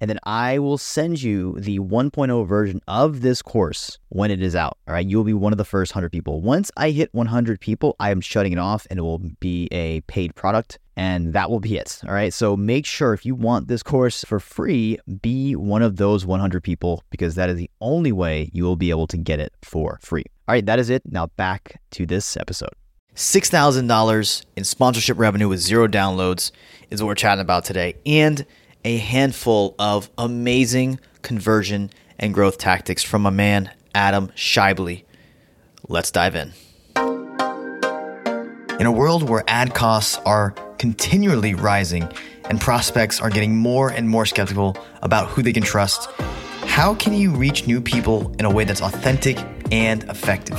And then I will send you the 1.0 version of this course when it is out. All right. You'll be one of the first 100 people. Once I hit 100 people, I am shutting it off and it will be a paid product and that will be it. All right. So make sure if you want this course for free, be one of those 100 people because that is the only way you will be able to get it for free. All right. That is it. Now back to this episode. $6,000 in sponsorship revenue with zero downloads is what we're chatting about today. And a handful of amazing conversion and growth tactics from a man, Adam Schaeuble. Let's dive in. In a world where ad costs are continually rising and prospects are getting more and more skeptical about who they can trust, how can you reach new people in a way that's authentic and effective?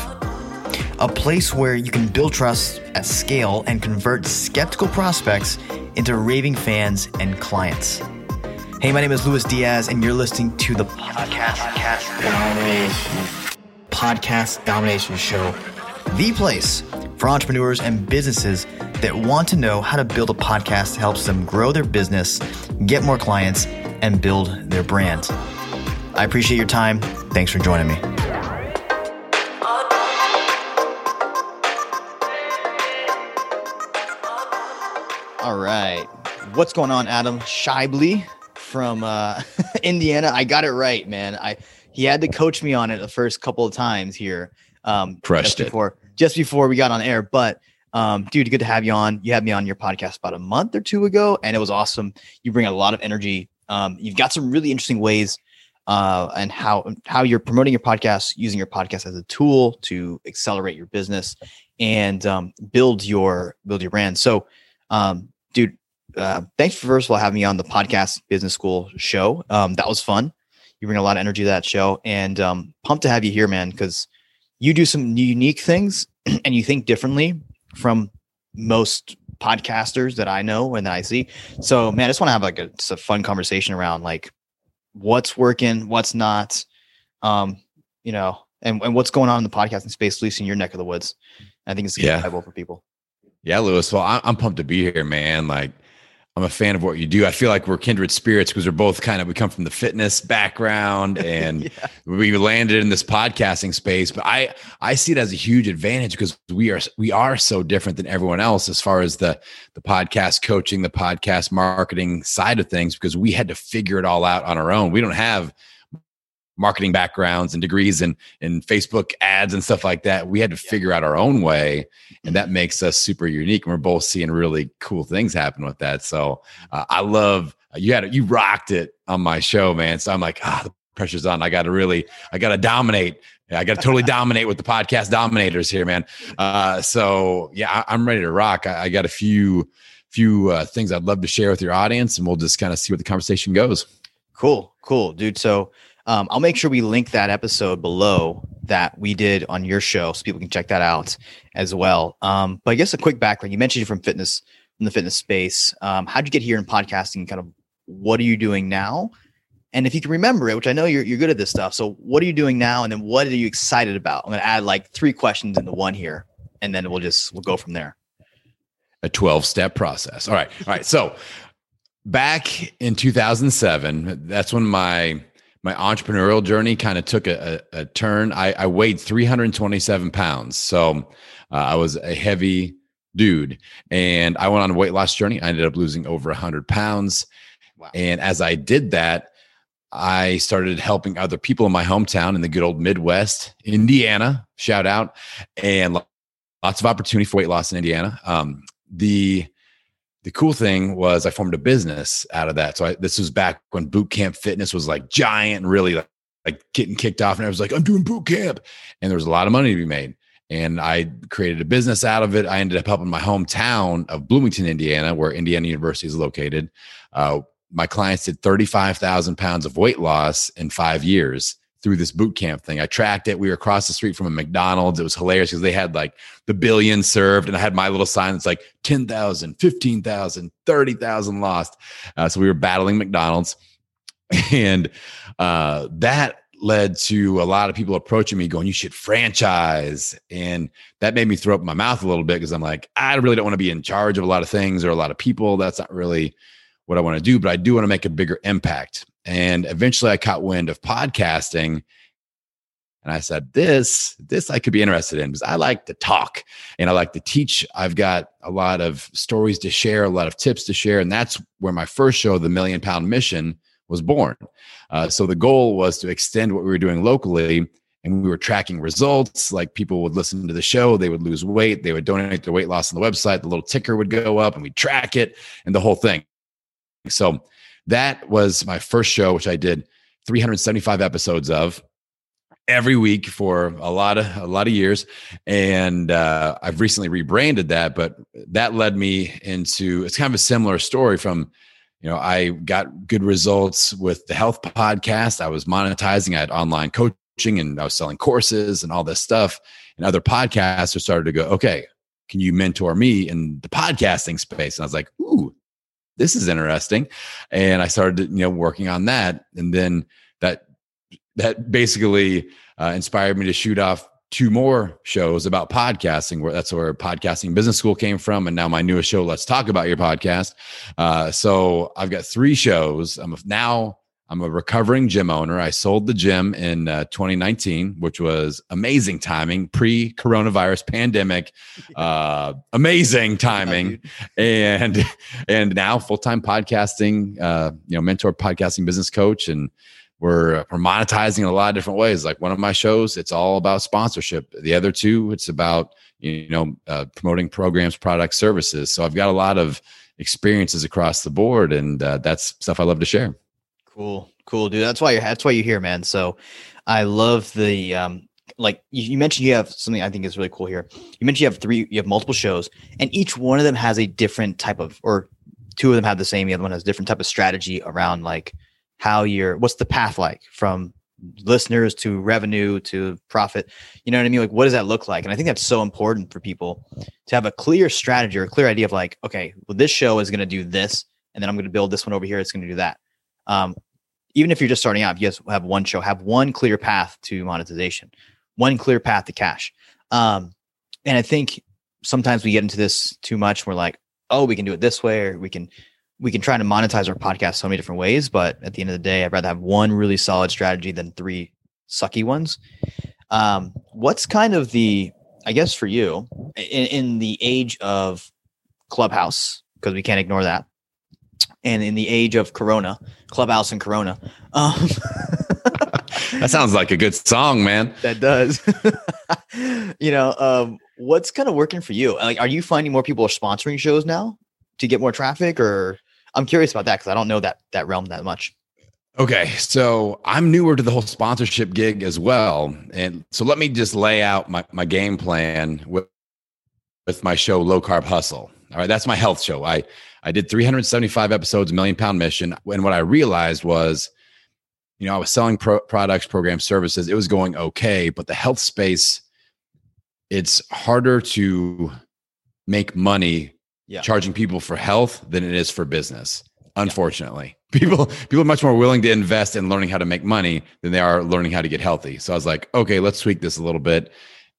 A place where you can build trust at scale and convert skeptical prospects into raving fans and clients. Hey, my name is Luis Diaz, and you're listening to the podcast, podcast domination podcast domination show, the place for entrepreneurs and businesses that want to know how to build a podcast that helps them grow their business, get more clients, and build their brand. I appreciate your time. Thanks for joining me. All right. What's going on, Adam Schaeuble from uh, Indiana? I got it right, man. I he had to coach me on it the first couple of times here. Um, Crushed it. Before, just before we got on air. But um, dude, good to have you on. You had me on your podcast about a month or two ago, and it was awesome. You bring a lot of energy. Um, you've got some really interesting ways uh, and how how you're promoting your podcast, using your podcast as a tool to accelerate your business and um, build your build your brand. So, um, dude, uh, thanks for first of all having me on the podcast business school show. Um, that was fun. You bring a lot of energy to that show, and um, pumped to have you here, man, because you do some unique things and you think differently from most podcasters that I know and that I see. So, man, I just want to have like a, a fun conversation around like what's working, what's not, um, you know, and, and what's going on in the podcasting space, at least in your neck of the woods. I think it's yeah. for people. Yeah, Lewis. Well, I'm pumped to be here, man. Like, I'm a fan of what you do. I feel like we're kindred spirits because we're both kind of we come from the fitness background and yeah. we landed in this podcasting space. But I I see it as a huge advantage because we are we are so different than everyone else as far as the the podcast coaching, the podcast marketing side of things because we had to figure it all out on our own. We don't have marketing backgrounds and degrees and in Facebook ads and stuff like that. We had to figure out our own way, and that makes us super unique. And we're both seeing really cool things happen with that. So uh, I love you had you rocked it on my show, man. So I'm like, ah, the pressure's on. I got to really, I got to dominate. I got to totally dominate with the podcast dominators here, man. Uh, so yeah, I, am ready to rock. I, I, got a few few uh, things I'd love to share with your audience, and we'll just kind of see where the conversation goes. Cool, cool, dude. So um, I'll make sure we link that episode below that we did on your show so people can check that out as well. Um, but I guess a quick background. You mentioned you're from fitness from the fitness space. Um, how'd you get here in podcasting? Kind of what are you doing now? And if you can remember it, which I know you're, you're good at this stuff. So what are you doing now? And then what are you excited about? I'm going to add like three questions into one here, and then we'll just, we'll go from there. A 12 step process. All right. All right. So back in 2007, that's when my, my entrepreneurial journey kind of took a, a, a turn. I, I, weighed 327 pounds. So uh, I was a heavy dude and I went on a weight loss journey. I ended up losing over 100 pounds. Wow. And as I did that, I started helping other people in my hometown in the good old Midwest, Indiana. Shout out, and lots of opportunity for weight loss in Indiana. Um, the the cool thing was I formed a business out of that. So I, this was back when boot camp fitness was like giant and really like, like getting kicked off. And I was like, I'm doing boot camp, and there was a lot of money to be made. And I created a business out of it. I ended up helping my hometown of Bloomington, Indiana, where Indiana University is located. Uh, my clients did 35,000 pounds of weight loss in five years through this boot camp thing. I tracked it. We were across the street from a McDonald's. It was hilarious because they had like the billion served, and I had my little sign that's like 10,000, 15,000, 30,000 lost. Uh, so we were battling McDonald's. And uh, that led to a lot of people approaching me going, You should franchise. And that made me throw up my mouth a little bit because I'm like, I really don't want to be in charge of a lot of things or a lot of people. That's not really what I want to do, but I do want to make a bigger impact. And eventually I caught wind of podcasting. And I said, this, this I could be interested in because I like to talk and I like to teach. I've got a lot of stories to share, a lot of tips to share. And that's where my first show, The Million Pound Mission, was born. Uh, so the goal was to extend what we were doing locally and we were tracking results like people would listen to the show they would lose weight they would donate their weight loss on the website the little ticker would go up and we'd track it and the whole thing so that was my first show, which I did 375 episodes of every week for a lot of a lot of years. And uh, i've recently rebranded that but that led me into it's kind of a similar story from you know i got good results with the health podcast. I was monetizing i had online coaching and i was selling courses and all this stuff. And other podcasters started to go okay can you mentor me in the podcasting space? And i was like ooh this is interesting. And I started, you know, working on that. And then that, that basically uh, inspired me to shoot off two more shows about podcasting where that's where podcasting business school came from and now my newest show let's talk about your podcast uh, so i've got three shows i'm now I'm a recovering gym owner. I sold the gym in uh, 2019, which was amazing timing, pre coronavirus pandemic, uh, amazing timing, and and now full time podcasting, uh, you know, mentor podcasting business coach, and we're we're monetizing in a lot of different ways. Like one of my shows, it's all about sponsorship. The other two, it's about you know uh, promoting programs, products, services. So I've got a lot of experiences across the board, and uh, that's stuff I love to share. Cool, cool, dude. That's why you're that's why you're here, man. So I love the um like you, mentioned you have something I think is really cool here. You mentioned you have three, you have multiple shows, and each one of them has a different type of, or two of them have the same. The other one has a different type of strategy around like how you're, what's the path like from listeners to revenue to profit. You know what I mean? Like, what does that look like? And I think that's so important for people to have a clear strategy or a clear idea of like, okay, well, this show is going to do this, and then I'm going to build this one over here. It's going to do that. Um, even if you're just starting out, if you just have one show, have one clear path to monetization, one clear path to cash. Um, and I think sometimes we get into this too much. We're like, oh, we can do it this way, or we can we can try to monetize our podcast so many different ways. But at the end of the day, I'd rather have one really solid strategy than three sucky ones. Um, what's kind of the, I guess for you, in, in the age of Clubhouse, because we can't ignore that, and in the age of Corona, Clubhouse and Corona. Um, that sounds like a good song, man. That does. you know, um, what's kind of working for you? Like, are you finding more people are sponsoring shows now to get more traffic, or I'm curious about that because I don't know that that realm that much. Okay, so I'm newer to the whole sponsorship gig as well, and so let me just lay out my my game plan with with my show Low Carb Hustle. All right, that's my health show. I I did 375 episodes, Million Pound Mission. And what I realized was, you know, I was selling pro- products, programs, services. It was going okay, but the health space, it's harder to make money yeah. charging people for health than it is for business. Unfortunately, yeah. people people are much more willing to invest in learning how to make money than they are learning how to get healthy. So I was like, okay, let's tweak this a little bit.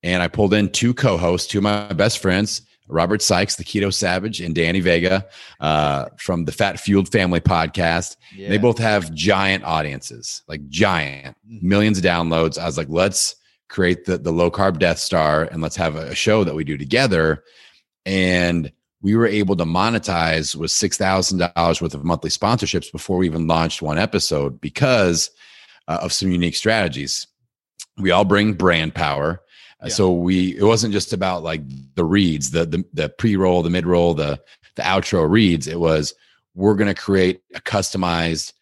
And I pulled in two co-hosts, two of my best friends, Robert Sykes, the Keto Savage, and Danny Vega uh, from the Fat Fueled Family podcast. Yeah. They both have giant audiences, like giant mm-hmm. millions of downloads. I was like, let's create the, the low carb Death Star and let's have a show that we do together. And we were able to monetize with $6,000 worth of monthly sponsorships before we even launched one episode because uh, of some unique strategies. We all bring brand power. Yeah. So we it wasn't just about like the reads, the the, the pre-roll, the mid-roll, the the outro reads. It was we're going to create a customized,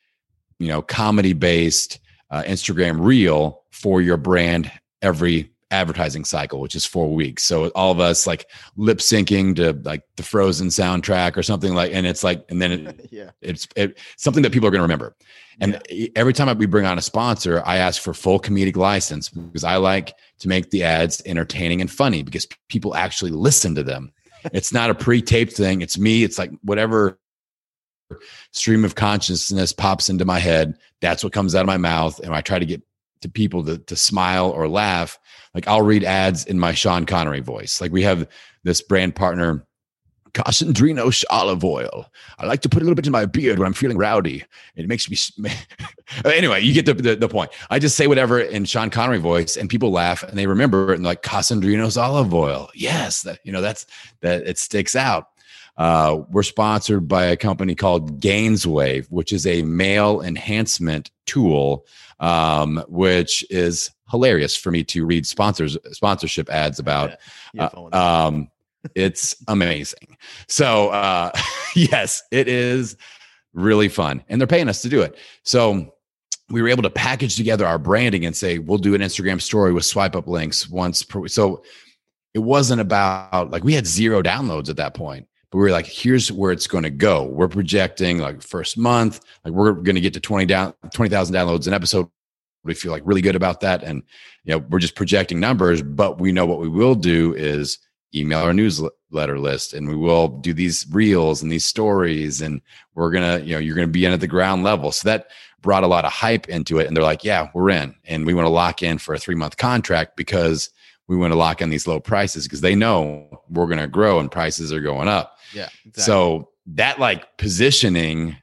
you know, comedy-based uh, Instagram reel for your brand every advertising cycle, which is four weeks. So all of us like lip syncing to like the Frozen soundtrack or something like, and it's like, and then it, yeah, it's it, something that people are going to remember. And yeah. every time we bring on a sponsor, I ask for full comedic license because I like to make the ads entertaining and funny because people actually listen to them. it's not a pre-taped thing. It's me. It's like whatever stream of consciousness pops into my head. That's what comes out of my mouth. And I try to get to people to, to smile or laugh. Like I'll read ads in my Sean Connery voice. Like we have this brand partner, Kasandrinos olive oil. I like to put a little bit in my beard when I'm feeling rowdy. It makes me. anyway, you get the, the, the, point. I just say whatever in Sean Connery voice, and people laugh and they remember it and like Kasandrinos olive oil. Yes, that you know that's that it sticks out. Uh, we're sponsored by a company called Gainswave, which is a male enhancement tool, um, which is hilarious for me to read sponsors sponsorship ads about. Yeah, uh, um, it's amazing. So uh, yes, it is really fun, and they're paying us to do it. So we were able to package together our branding and say we'll do an Instagram story with swipe up links once per. So it wasn't about like we had zero downloads at that point but we were like, here's where it's going to go. We're projecting like first month, like we're going to get to 20 down, 20,000 downloads an episode. We feel like really good about that. And, you know, we're just projecting numbers, but we know what we will do is email our newsletter list and we will do these reels and these stories. And we're to, you know, you're to be in at the ground level. So that brought a lot of hype into it. And they're like, yeah, we're in. And we want to lock in for a three month contract because we want to lock in these low prices because they know we're to grow and prices are going up. Yeah. Exactly. So that like positioning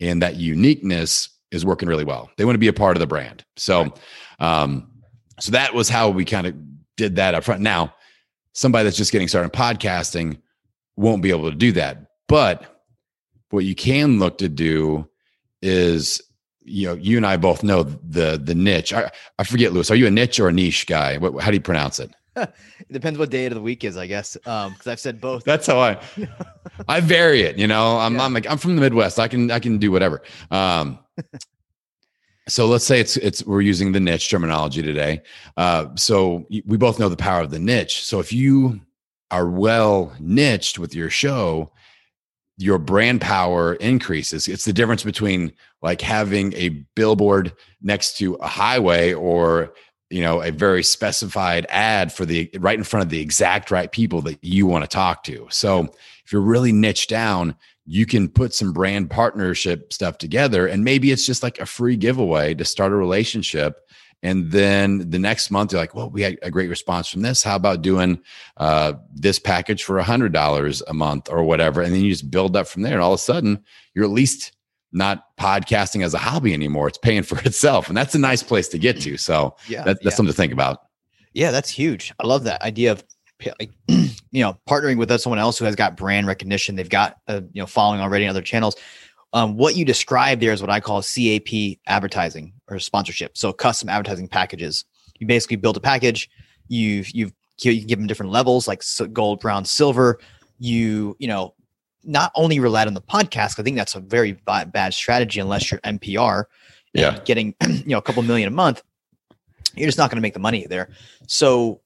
and that uniqueness is working really well. They want to be a part of the brand. So, um, so that was how we kind of did that up front. Now, somebody that's just getting started in podcasting won't be able to do that. But what you can look to do is, you know, you and I both know the the niche. I, I forget, Lewis. Are you a niche or a niche guy? What, how do you pronounce it? it depends what day of the week is, I guess. Um, because I've said both. That's how I I vary it. You know, I'm yeah. I'm like I'm from the Midwest. I can I can do whatever. Um, so let's say it's it's we're using the niche terminology today. Uh, so we both know the power of the niche. So if you are well niched with your show, your brand power increases. It's the difference between like having a billboard next to a highway or you know a very specified ad for the right in front of the exact right people that you want to talk to. So if you're really niche down you can put some brand partnership stuff together and maybe it's just like a free giveaway to start a relationship and then the next month you're like well we had a great response from this. How about doing uh, this package for a hundred dollars a month or whatever? And then you just build up from there and all of a sudden you're at least not podcasting as a hobby anymore. It's paying for itself. And that's a nice place to get to. So yeah, that, that's yeah. something to think about. Yeah, that's huge. I love that idea of like, you know, partnering with someone else who has got brand recognition. They've got a, you know, following already in other channels. Um, what you describe there is what I call CAP advertising or sponsorship. So custom advertising packages. You basically build a package. You've, you've, you can give them different levels like gold, brown, silver. You, you know, not only relied on the podcast. I think that's a very bad strategy unless you're NPR. Yeah, getting you know a couple million a month, you're just not going to make the money there. So,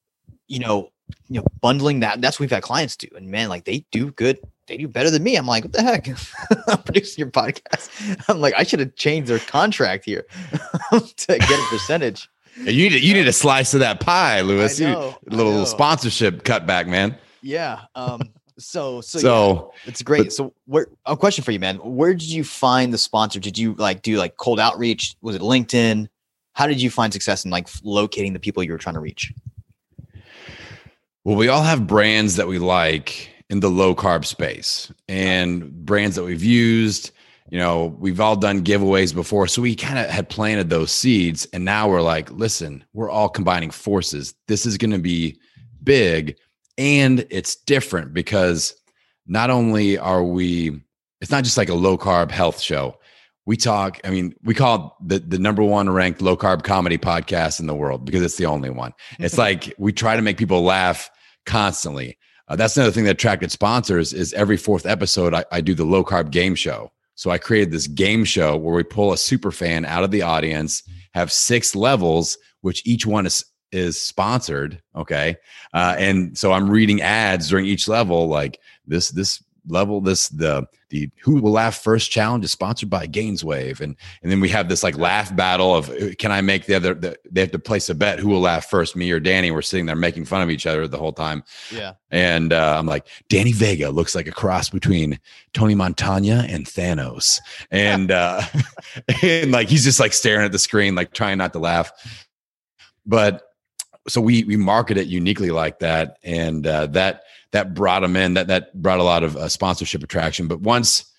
you know, you know, bundling that. That's what we've had clients do, and man, like they do good. They do better than me. I'm like, what the heck? I'm producing your podcast. I'm like, I should have changed their contract here to get a percentage. You need you need a slice of that pie, Lewis. Know, you, little sponsorship cutback, man. Yeah. Um, so, so, so yeah, it's great. But, so, where a question for you, man? Where did you find the sponsor? Did you like do like cold outreach? Was it LinkedIn? How did you find success in like locating the people you were trying to reach? Well, we all have brands that we like in the low carb space and brands that we've used. You know, we've all done giveaways before. So we kind of had planted those seeds. And now we're like, listen, we're all combining forces. This is going to be big and it's different because not only are we, it's not just like a low carb health show. We talk, I mean, we call it the, the number one ranked low carb comedy podcast in the world because it's the only one. It's like we try to make people laugh constantly. Uh, that's another thing that attracted sponsors is every fourth episode, I, I do the low carb game show. So I created this game show where we pull a super fan out of the audience, have six levels, which each one is is sponsored. Okay, uh, and so I'm reading ads during each level, like this this level this the the who will laugh first challenge is sponsored by gainswave. And and then we have this like laugh battle of uh, can i make the other the, they have to place a bet who will laugh first me or danny? We're sitting there making fun of each other the whole time. Yeah. And uh, i'm like danny vega looks like a cross between tony montana and thanos. And uh and like he's just like staring at the screen like trying not to laugh. But so we we market it uniquely like that and uh that that brought them in. That that brought a lot of uh, sponsorship attraction. But once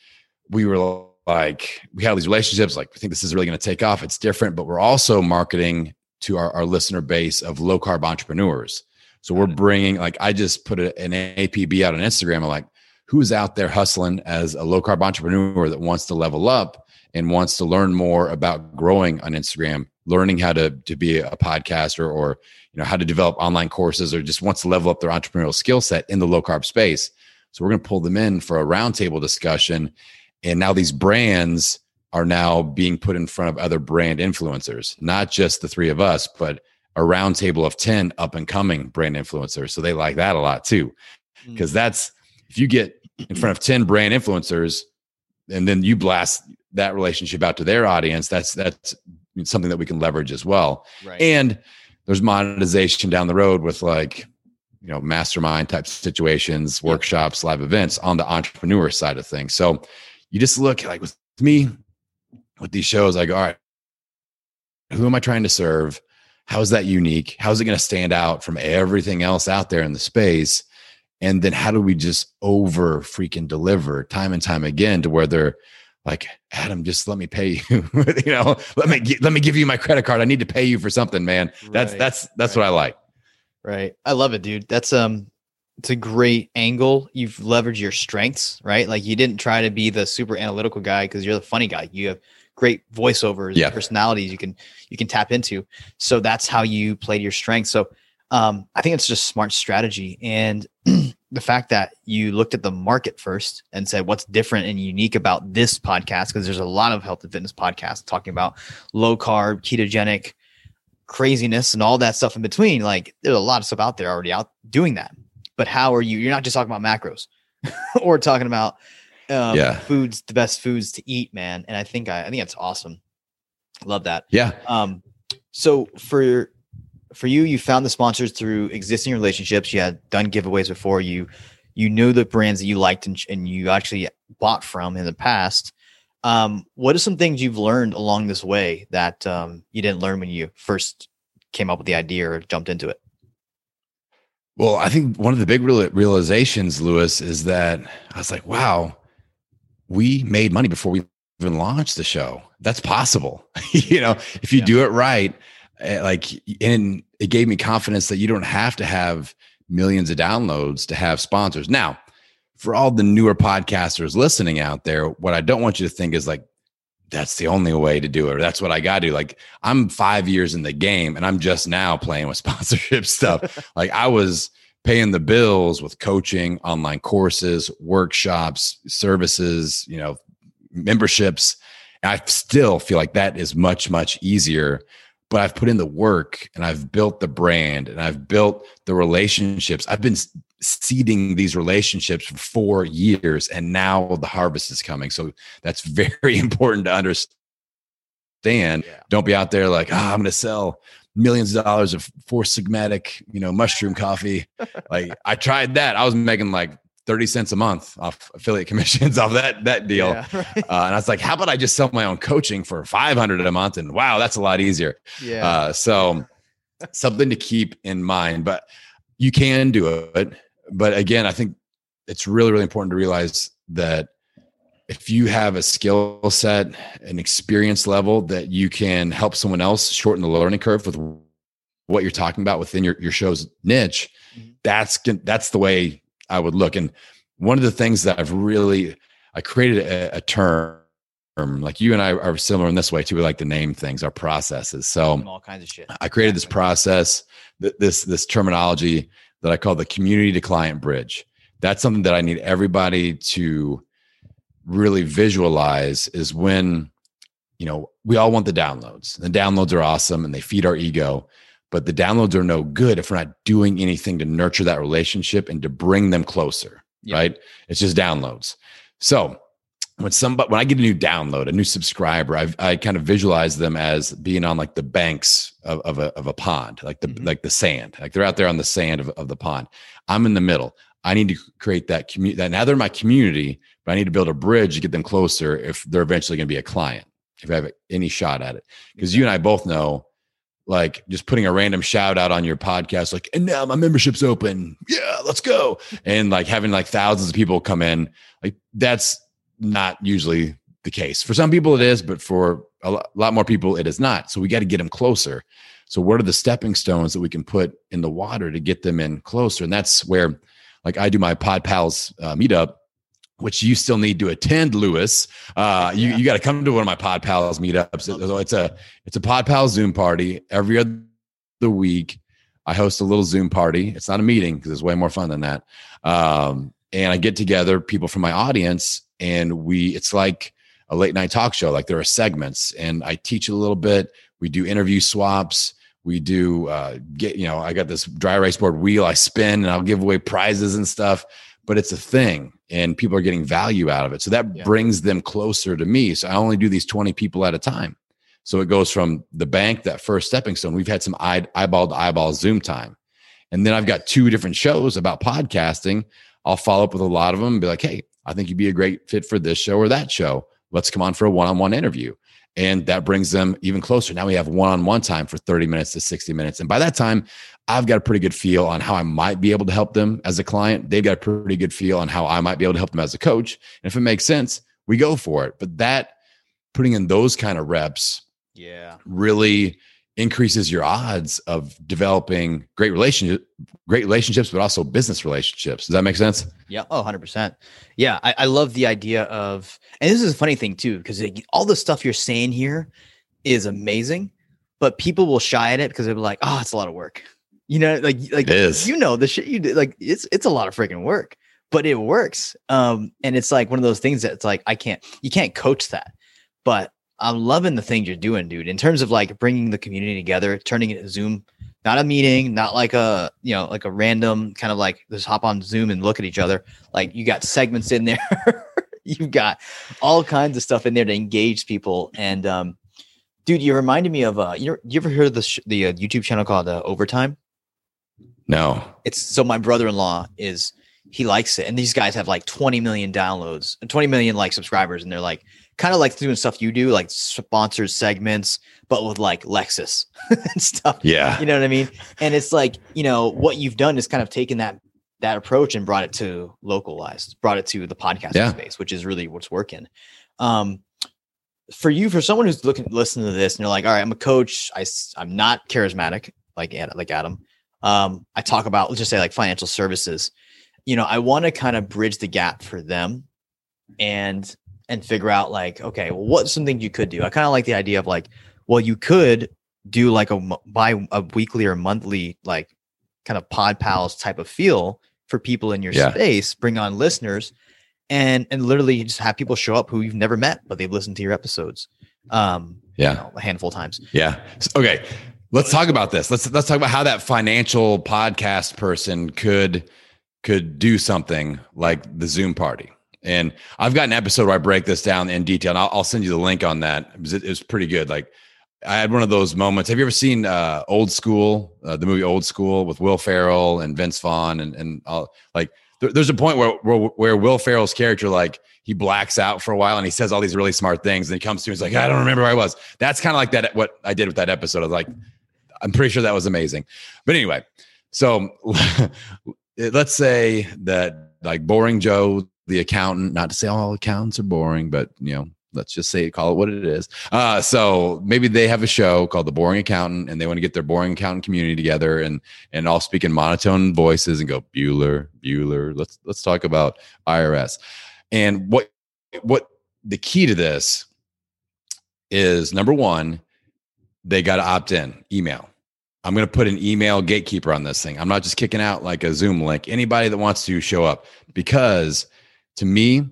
we were like, we had these relationships. Like, we think this is really going to take off. It's different, but we're also marketing to our, our listener base of low carb entrepreneurs. So we're bringing like I just put a, an APB out on Instagram. I'm like, who's out there hustling as a low carb entrepreneur that wants to level up and wants to learn more about growing on Instagram, learning how to to be a podcaster or you know how to develop online courses or just wants to level up their entrepreneurial skill set in the low carb space. So we're going to pull them in for a roundtable discussion. And now these brands are now being put in front of other brand influencers not just the three of us but a roundtable of 10 up and coming brand influencers. So they like that a lot too. Because mm. that's if you get in front of 10 brand influencers and then you blast that relationship out to their audience that's that's something that we can leverage as well. Right. and there's monetization down the road with like you know mastermind type situations workshops live events on the entrepreneur side of things. So you just look like with me with these shows like all right who am i trying to serve? How is that unique? How is it going to stand out from everything else out there in the space? And then how do we just over freaking deliver time and time again to where they're like Adam, just let me pay you. you know, let me let me give you my credit card. I need to pay you for something, man. That's right, that's that's right. what I like. Right. I love it, dude. That's um it's a great angle. You've leveraged your strengths, right? Like you didn't try to be the super analytical guy because you're the funny guy. You have great voiceovers, yeah. personalities you can you can tap into. So that's how you played your strengths. So um, I think it's just smart strategy. And the fact that you looked at the market first and said what's different and unique about this podcast? Because there's a lot of health and fitness podcasts talking about low carb ketogenic craziness and all that stuff in between. Like there's a lot of stuff out there already out doing that. But how are you you're not just talking about macros or talking about um, yeah. foods the best foods to eat man. And i think i, I think that's awesome. Love that. Yeah. Um so for for you, you found the sponsors through existing relationships. You had done giveaways before. You you knew the brands that you liked and, and you actually bought from in the past. Um, what are some things you've learned along this way that um, you didn't learn when you first came up with the idea or jumped into it? Well, I think one of the big real- realizations, Lewis, is that I was like, wow, we made money before we even launched the show. That's possible. you know, if you yeah. do it right Eh, like and it gave me confidence that you don't have to have millions of downloads to have sponsors. Now for all the newer podcasters listening out there what i don't want you to think is like that's the only way to do it or that's what i got to do. Like i'm five years in the game and i'm just now playing with sponsorship stuff. Like i was paying the bills with coaching online courses workshops services you know memberships. I still feel like that is much much easier but I've put in the work and I've built the brand and I've built the relationships. I've been seeding these relationships for four years and now the harvest is coming. So that's very important to understand. Yeah. Don't be out there like, oh, I'm going to sell millions of dollars of four sigmatic, you know, mushroom coffee. like I tried that. I was making like 30 cents a month off affiliate commissions off that that deal. Yeah, right. uh, and I was like, how about I just sell my own coaching for 500 a month? And wow, that's a lot easier. Yeah. Uh, so something to keep in mind, but you can do it. But again, I think it's really, really important to realize that if you have a skill set, an experience level that you can help someone else shorten the learning curve with what you're talking about within your, your show's niche, mm-hmm. that's that's the way I would look. And one of the things that I've really I created a, a term like you and I are similar in this way too. We like to name things, our processes. So all kinds of shit. I created this process, this this terminology that I call the community to client bridge. That's something that I need everybody to really visualize is when you know we all want the downloads. The downloads are awesome and they feed our ego, but the downloads are no good if we're not doing anything to nurture that relationship and to bring them closer. Right? It's just downloads. So when somebody when I get a new download, a new subscriber, I I kind of visualize them as being on like the banks of, of a of a pond, like the mm-hmm. like the sand, like they're out there on the sand of, of the pond. I'm in the middle. I need to create that community. That now they're my community, but I need to build a bridge to get them closer if they're eventually going to be a client. If I have any shot at it, because you and I both know, like just putting a random shout out on your podcast, like, and now my membership's open. Yeah, let's go. And like having like thousands of people come in, like that's not usually the case. For some people, it is, but for a lot more people, it is not. So we got to get them closer. So, what are the stepping stones that we can put in the water to get them in closer? And that's where, like, I do my Pod Pals uh, meetup, which you still need to attend, Lewis. Uh, you you got to come to one of my Pod Pals meetups. It's a it's a Pod Pals Zoom party every other week. I host a little Zoom party. It's not a meeting because it's way more fun than that. Um, and I get together people from my audience and we it's like a late night talk show like there are segments and i teach a little bit we do interview swaps we do uh, get you know i got this dry erase board wheel i spin and i'll give away prizes and stuff but it's a thing and people are getting value out of it so that yeah. brings them closer to me so i only do these 20 people at a time so it goes from the bank that first stepping stone we've had some eye, eyeball to eyeball zoom time and then i've got two different shows about podcasting i'll follow up with a lot of them and be like hey I think you'd be a great fit for this show or that show. Let's come on for a one on one interview. And that brings them even closer. Now we have one on one time for 30 minutes to 60 minutes. And by that time, I've got a pretty good feel on how I might be able to help them as a client. They've got a pretty good feel on how I might be able to help them as a coach. And if it makes sense, we go for it. But that putting in those kind of reps, yeah, really increases your odds of developing great relationship, great relationships, but also business relationships. Does that make sense? Yeah. Oh, 100%. Yeah. I, I love the idea of, and this is a funny thing too, because all the stuff you're saying here is amazing, but people will shy at it because they'll be like, oh, it's a lot of work. You know, like, like, it is. you know, the shit you do, like, it's, it's a lot of freaking work, but it works. Um, and it's like one of those things that it's like, I can't, you can't coach that, but I'm loving the things you're doing, dude. In terms of like bringing the community together, turning it Zoom, not a meeting, not like a you know like a random kind of like just hop on Zoom and look at each other. Like you got segments in there, you've got all kinds of stuff in there to engage people. And um, dude, you reminded me of uh, you know, you ever heard of the sh- the uh, YouTube channel called uh, Overtime? No. It's so my brother-in-law is he likes it, and these guys have like 20 million downloads, 20 million like subscribers, and they're like kind of like doing stuff you do, like sponsored segments, but with like Lexus and stuff. Yeah. You know what I mean? And it's like, you know, what you've done is kind of taken that that approach and brought it to localized, brought it to the podcast yeah. space, which is really what's working. Um, for you, for someone who's looking, listening to this, and you're like, all right, I'm a coach. I, I'm not charismatic like like Adam. Um, I talk about let's just say like financial services. You know, I want to kind of bridge the gap for them, and and figure out like, okay, well, what's something you could do? I kind of like the idea of like, well, you could do like a buy a weekly or monthly like kind of pod pals type of feel for people in your yeah. space, bring on listeners and and literally just have people show up who you've never met, but they've listened to your episodes. Um, yeah, you know, a handful of times. Yeah. Okay. Let's talk about this. Let's let's talk about how that financial podcast person could could do something like the Zoom party. And I've got an episode where I break this down in detail, and I'll, I'll send you the link on that. It was, it was, pretty good. Like I had one of those moments. Have you ever seen uh, Old School, uh, the movie Old School with Will Ferrell and Vince Vaughn, and and all, like there, there's a point where, where where Will Ferrell's character like he blacks out for a while and he says all these really smart things, and he comes to me, he's like, I don't remember where I was. That's kind of like that. What I did with that episode, I was like, I'm pretty sure that was amazing. But anyway, so let's say that like boring Joe the accountant, not to say all accountants are boring, but you know, Let's just say call it what it is. Uh, so maybe they have a show called The Boring Accountant, and they want to get their boring accountant community together and and all speak in monotone voices and go Bueller, Bueller. Let's let's talk about IRS. And what what the key to this is number one, they got to opt in, email. I'm going to put an email gatekeeper on this thing. I'm not just kicking out like a Zoom link. Anybody that wants to show up, because to me,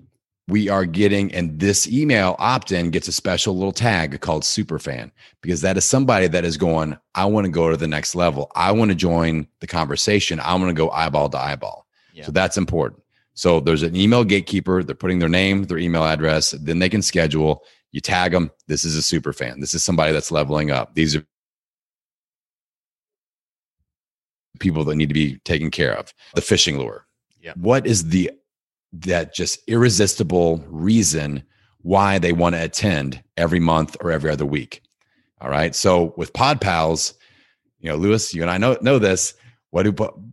we are getting, and this email opt in gets a special little tag called superfan because that is somebody that is going, I want to go to the next level. I want to join the conversation. I want to go eyeball to eyeball. Yeah. So that's important. So there's an email gatekeeper. They're putting their name, their email address, then they can schedule. You tag them. This is a super fan. This is somebody that's leveling up. These are people that need to be taken care of. The fishing lure. Yeah. What is the that just irresistible reason why they want to attend every month or every other week? All right. So with Pod Pals, you know, Lewis, you and I know know this. What do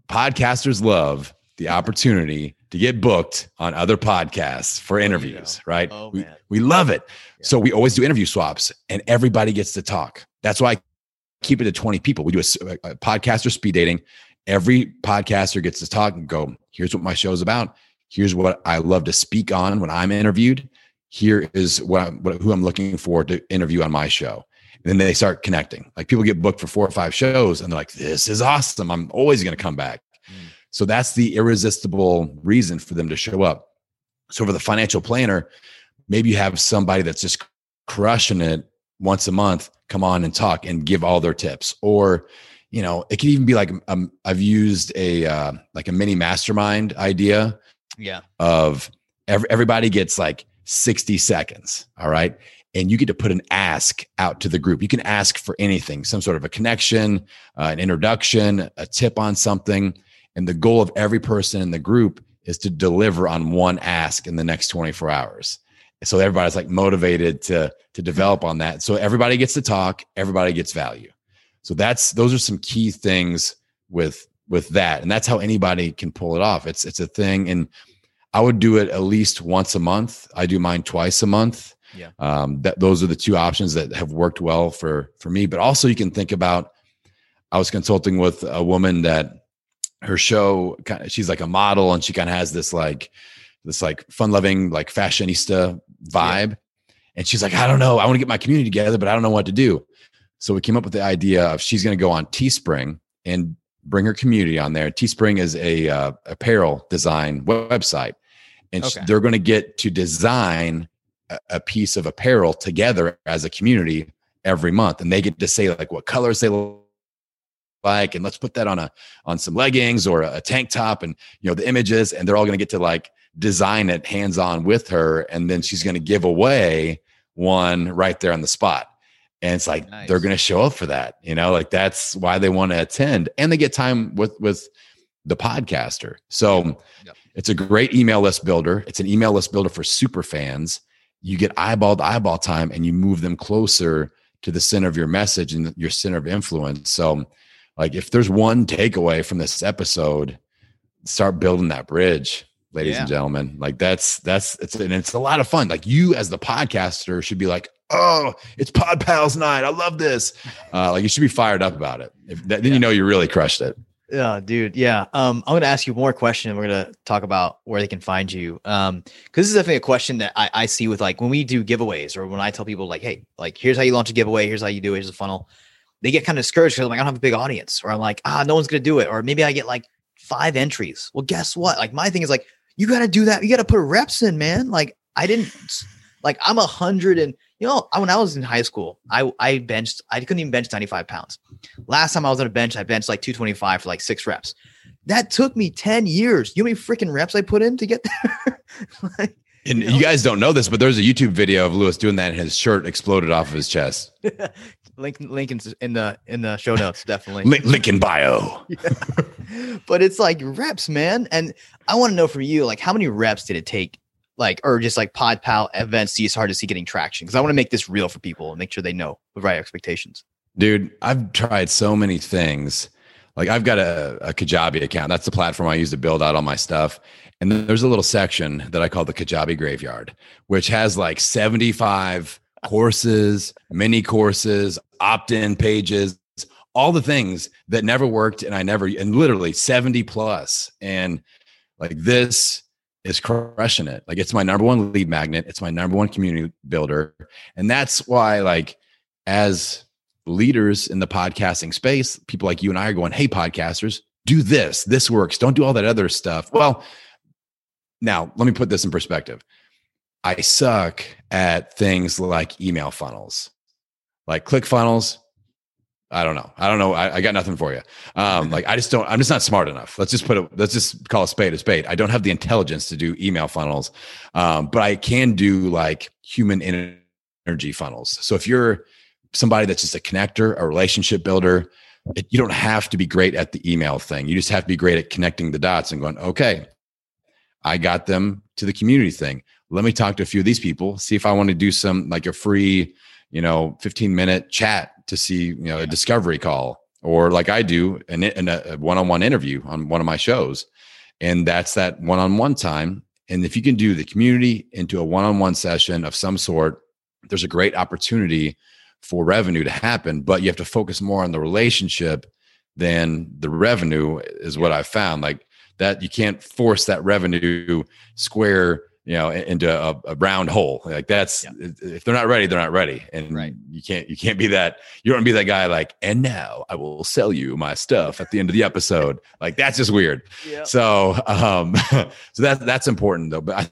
podcasters love? The opportunity to get booked on other podcasts for oh, interviews, right? Oh, we, we love it. Yeah. So we always do interview swaps and everybody gets to talk. That's why I keep it to 20 people. We do a, a podcaster speed dating. Every podcaster gets to talk and go, here's what my show's about. Here's what I love to speak on when I'm interviewed. Here is what, I'm, what who I'm looking for to interview on my show. And then they start connecting. Like people get booked for four or five shows and they're like, this is awesome. I'm always going to come back. So that's the irresistible reason for them to show up. So for the financial planner, maybe you have somebody that's just crushing it once a month, come on and talk and give all their tips. Or, you know, it could even be like um, I've used a uh, like a mini mastermind idea. Yeah. Of every, everybody gets like 60 seconds. All right. And you get to put an ask out to the group. You can ask for anything, some sort of a connection, uh, an introduction, a tip on something and the goal of every person in the group is to deliver on one ask in the next 24 hours. So everybody's like motivated to to develop on that. So everybody gets to talk, everybody gets value. So that's those are some key things with with that. And that's how anybody can pull it off. It's it's a thing and I would do it at least once a month. I do mine twice a month. Yeah. Um, that those are the two options that have worked well for for me. But also you can think about I was consulting with a woman that her show she's like a model and she kind of has this like this like fun loving like fashionista vibe. Yeah. and she's like i don't know. I want to get my community together but i don't know what to do. So we came up with the idea of she's going to go on teespring and bring her community on there. Teespring is a uh, apparel design website. And okay. they're going to get to design a, a piece of apparel together as a community every month. And they get to say like what colors they like and let's put that on a on some leggings or a tank top and you know the images and they're all going to get to like design it hands on with her and then she's going to give away one right there on the spot. And it's like nice. they're going to show up for that you know like that's why they want to attend and they get time with with the podcaster. So yep. it's a great email list builder. It's an email list builder for super fans. You get eyeball to eyeball time and you move them closer to the center of your message and your center of influence. So like if there's one takeaway from this episode start building that bridge ladies yeah. and gentlemen like that's that's it's and it's a lot of fun like you as the podcaster should be like oh it's pod pals night i love this uh like you should be fired up about it if that, then yeah. you know you really crushed it yeah, dude. Yeah. Um, I'm gonna ask you one more question we're gonna talk about where they can find you. Um, because this is definitely a question that I, I see with like when we do giveaways or when I tell people like, hey, like here's how you launch a giveaway, here's how you do it, here's a funnel they get kind of discouraged because I'm like, I don't have a big audience, or I'm like, ah, no one's gonna do it, or maybe I get like five entries. Well, guess what? Like my thing is like, you got to do that. You got to put reps in, man. Like I didn't, like I'm a hundred and you know, when I was in high school, I I benched, I couldn't even bench 95 pounds. Last time I was on a bench, I benched like 225 for like six reps. That took me 10 years. You know how many freaking reps I put in to get there? like, and you, know? you, guys don't know this, but there's a YouTube video of Lewis doing that, and his shirt exploded off of his chest. link link in the in the show notes definitely link, in bio yeah. but it's like reps man and i want to know from you like how many reps did it take like or just like pod pal events do you start to see getting traction because i want to make this real for people and make sure they know the right expectations dude i've tried so many things like I've got a, a Kajabi account. That's the platform I use to build out all my stuff. And there's a little section that I call the Kajabi Graveyard, which has like 75 courses, mini courses, opt-in pages, all the things that never worked and I never and literally 70 plus. And like this is crushing it. Like it's my number one lead magnet. It's my number one community builder. And that's why like as leaders in the podcasting space, people like you and I are going, "Hey podcasters, do this. This works. Don't do all that other stuff." Well, now let me put this in perspective. I suck at things like email funnels, like ClickFunnels. I don't know. I don't know. I, I, got nothing for you. Um, like I just don't. I'm just not smart enough. Let's just put it. Let's just call a spade a spade. I don't have the intelligence to do email funnels, um, but I can do like human energy funnels. So if you're somebody that's just a connector, a relationship builder, it, you don't have to be great at the email thing. You just have to be great at connecting the dots and going, okay, I got them to the community thing let me talk to a few of these people, see if I want to do some like a free, you know, 15 minute chat to see, you know, a discovery call or like I do an, an, a one-on-one interview on one of my shows. And that's that one-on-one time. And if you can do the community into a one-on-one session of some sort, there's a great opportunity for revenue to happen, but you have to focus more on the relationship than the revenue is what I've found. Like that you can't force that revenue square you know into a, a round hole like that's yeah. if they're not ready they're not ready and right. you can't you can't be that you don't be that guy like and now i will sell you my stuff at the end of the episode like that's just weird yeah. so um so that that's important though but i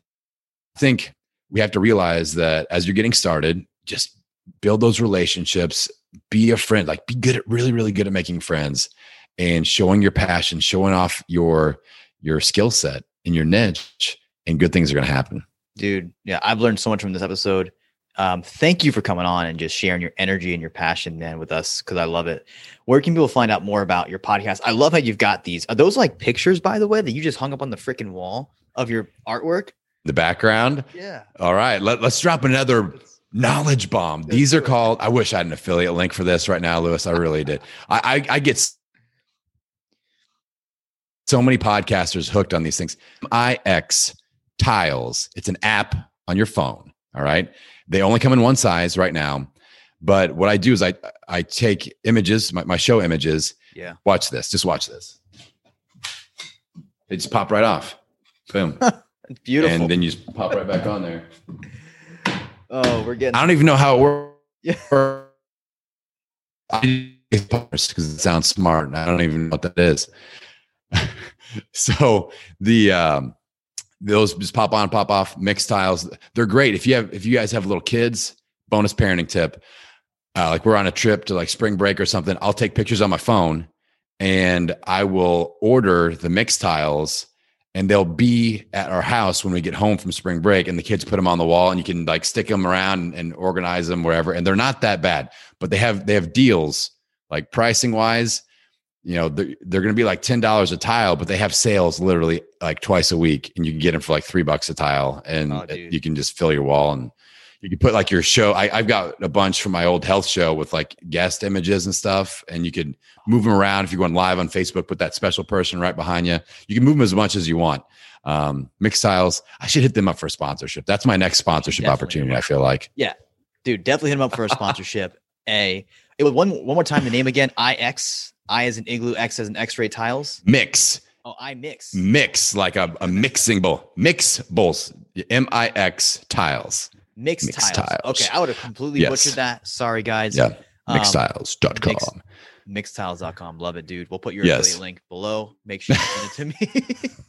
think we have to realize that as you're getting started just build those relationships be a friend like be good at really really good at making friends and showing your passion showing off your your skill set and your niche and good things are going to happen. Dude, yeah, I've learned so much from this episode. Um, thank you for coming on and just sharing your energy and your passion, man, with us because I love it. Where can people find out more about your podcast? I love how you've got these. Are those like pictures, by the way, that you just hung up on the freaking wall of your artwork? The background? Yeah. All right. Let, let's drop another knowledge bomb. These are called, I wish I had an affiliate link for this right now, Lewis. I really did. I, I, I get so many podcasters hooked on these things. IX Tiles. It's an app on your phone. All right. They only come in one size right now. But what I do is I I take images, my, my show images. Yeah. Watch this. Just watch this. They just pop right off. Boom. beautiful. And then you just pop right back on there. Oh, we're getting. I don't even know how it works. Yeah. because it sounds smart, and I don't even know what that is. so the um, those just pop on, pop off, Mixtiles. They're great. If you have, if you guys have little kids, bonus parenting tip. Uh, like we're on a trip to like spring break or something. I'll take pictures on my phone and I will order the Mixtiles and they'll be at our house when we get home from spring break and the kids put them on the wall and you can like stick them around and organize them wherever. And they're not that bad, but they have, they have deals like pricing wise you know they're, they're going to be like $10 a tile but they have sales literally like twice a week and you can get them for like three bucks a tile and oh, you can just fill your wall and you can put like your show I, have got a bunch from my old health show with like guest images and stuff and you can move them around. If you're going live on facebook put that special person right behind you you can move them as much as you want. Um mixed tiles i should hit them up for a sponsorship. That's my next sponsorship definitely. opportunity i feel like. Yeah. Dude definitely hit them up for a sponsorship. A it was one one more time the name again ix I as an igloo, X as an X-ray tiles. Mix. Oh, I mix. Mix like a, a mixing bowl. Mix bowls. M I X tiles. Mix, mix tiles. tiles. Okay, I would have completely yes. butchered that. Sorry, guys. Yeah. Mixtiles.com. Um, mix, mixtiles.com. Love it, dude. We'll put your yes. affiliate link below. Make sure you send it to me.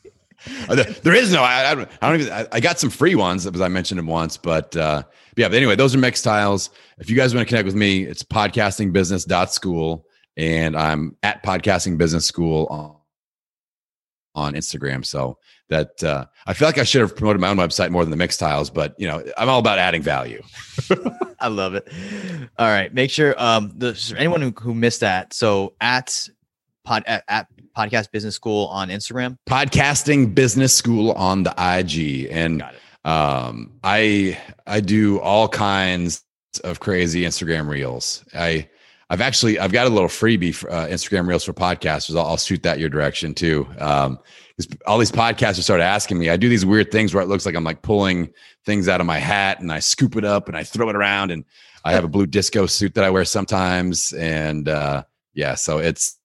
Uh, there is no, I, I, don't, I don't even, I, I, got some free ones because I mentioned them once, but, uh, yeah, but anyway, those are mixed tiles. If you guys want to connect with me, it's podcastingbusiness.school and I'm at Podcasting Business School on, on Instagram. So that uh, I feel like I should have promoted my own website more than the Mixtiles, but you know, I'm all about adding value. I love it. All right, make sure um, the anyone who, who missed that. So at pod at, at Podcast Business School on Instagram, Podcasting Business School on the IG, and um, I I do all kinds of crazy Instagram reels. I I've actually I've got a little freebie for uh, Instagram Reels for podcasters. I'll, I'll, shoot that your direction too. Um, all these podcasters started asking me. I do these weird things where it looks like I'm like pulling things out of my hat and I scoop it up and I throw it around and I have a blue disco suit that I wear sometimes. And uh, yeah, so it's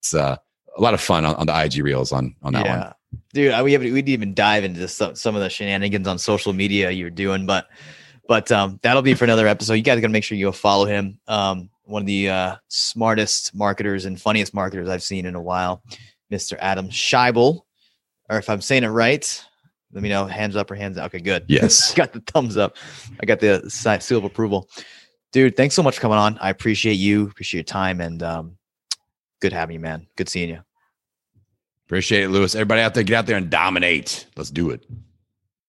it's uh, a lot of fun on, on, the IG reels on on that yeah. one. Dude, we haven't we didn't even dive into some, some of the shenanigans on social media you're doing, but but um, that'll be for another episode. You guys gotta make sure you go follow him. Um, one of the uh, smartest marketers and funniest marketers I've seen in a while, Mr. Adam Schaeuble. Or if I'm saying it right, let me know. Hands up or hands out. Okay, good. Yes. got the thumbs up. I got the seal of approval. Dude, thanks so much for coming on. I appreciate you. Appreciate your time. And um, good having you, man. Good seeing you. Appreciate it, Lewis. Everybody out there, get out there and dominate. Let's do it.